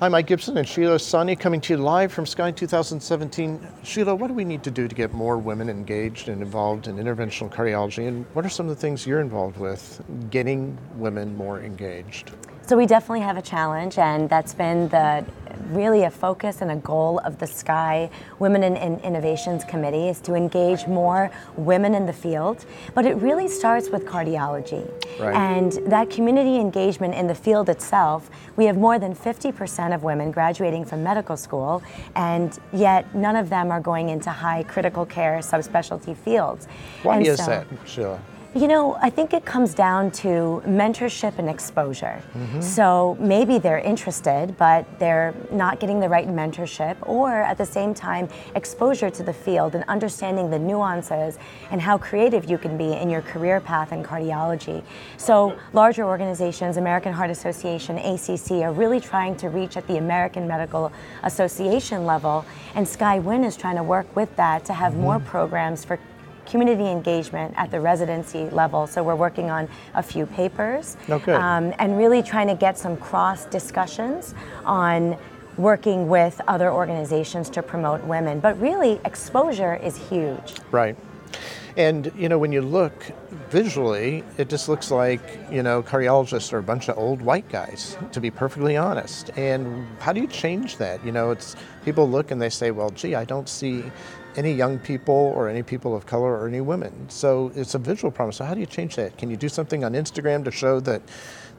I'm Mike Gibson and Sheila Sahni coming to you live from SCAI 2017. Sheila, what do we need to do to get more women engaged and involved in interventional cardiology? And what are some of the things you're involved with getting women more engaged? So we definitely have a challenge, and that's been the really a focus and a goal of the SCAI Women in, in, Innovations Committee is to engage more women in the field. But it really starts with cardiology. Right. And that community engagement in the field itself, we have more than 50% of women graduating from medical school, and yet none of them are going into high critical care subspecialty fields. Why and is so, that, Sheila? You know, I think it comes down to mentorship and exposure. Mm-hmm. So maybe they're interested, but they're not getting the right mentorship, or at the same time, exposure to the field and understanding the nuances and how creative you can be in your career path in cardiology. So, larger organizations, American Heart Association, ACC, are really trying to reach at the American Medical Association level, and SCAI WIN is trying to work with that to have mm-hmm. more programs for community engagement at the residency level. So we're working on a few papers okay. um, and really trying to get some cross discussions on working with other organizations to promote women. But really, exposure is huge. Right. And you know, when you look visually, it just looks like you know cardiologists are a bunch of old white guys, to be perfectly honest. And how do you change that? You know, it's people look and they say, "Well, gee, I don't see any young people or any people of color or any women." So it's a visual problem. So how do you change that? Can you do something on Instagram to show that?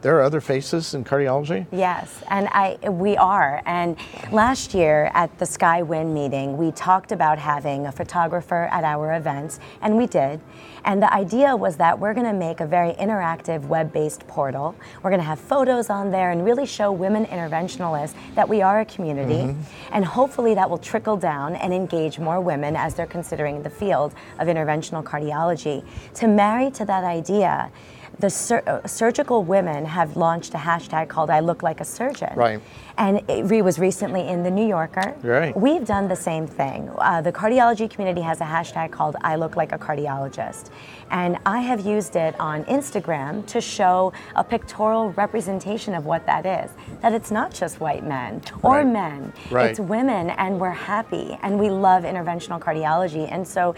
there are other faces in cardiology? Yes, and I we are. And last year at the SCAI WIN meeting, we talked about having a photographer at our events, and we did. And the idea was that we're going to make a very interactive web-based portal. We're going to have photos on there and really show women interventionalists that we are a community, mm-hmm. and hopefully that will trickle down and engage more women as they're considering the field of interventional cardiology. To marry to that idea the sur- uh, surgical women have launched a hashtag called I Look Like a Surgeon. Right. And it was recently in the New Yorker. Right. We've done the same thing. Uh, the cardiology community has a hashtag called I Look Like a Cardiologist. And I have used it on Instagram to show a pictorial representation of what that is. That it's not just white men or right. men, right. it's women, and we're happy and we love interventional cardiology. And so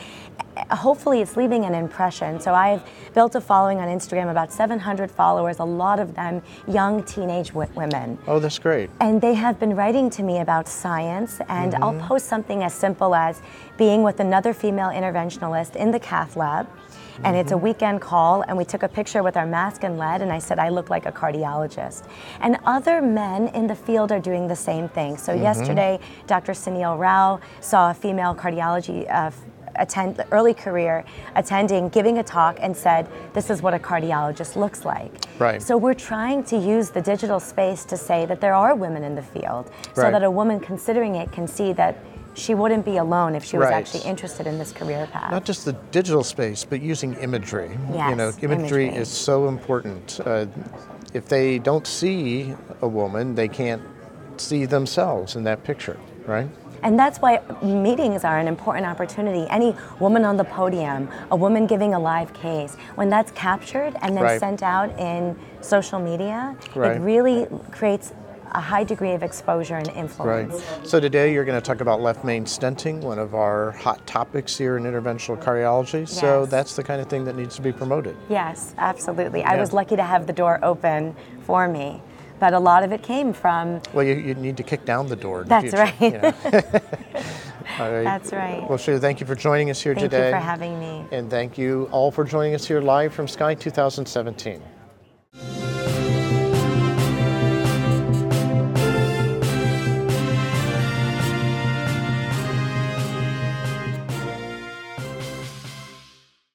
hopefully it's leaving an impression. So I've built a following on Instagram, about 700 followers, a lot of them young teenage w- women. Oh, that's great. And they have been writing to me about science, and mm-hmm. I'll post something as simple as being with another female interventionalist in the cath lab. And it's a mm-hmm. weekend call, and we took a picture with our mask and lead, and I said, I look like a cardiologist. And other men in the field are doing the same thing. So, mm-hmm. yesterday, Dr. Sunil Rao saw a female cardiology uh, attend the early career attending giving a talk and said this is what a cardiologist looks like right so we're trying to use the digital space to say that there are women in the field so right. that a woman considering it can see that she wouldn't be alone if she was right. actually interested in this career path. Not just the digital space, but using imagery. Yes, you know, imagery, imagery. is so important. Uh, if they don't see a woman, they can't see themselves in that picture, right? And that's why meetings are an important opportunity. Any woman on the podium, a woman giving a live case, when that's captured and then right. sent out in social media, right. it really creates a high degree of exposure and influence. Right. So today you're going to talk about left main stenting, one of our hot topics here in interventional cardiology. Yes. So that's the kind of thing that needs to be promoted. Yes, absolutely. Yeah. I was lucky to have the door open for me but a lot of it came from. Well, you, you need to kick down the door. That's the right. You all right. That's right. Well, Sheila, thank you for joining us here thank today. Thank you for having me. And thank you all for joining us here live from SCAI 2017.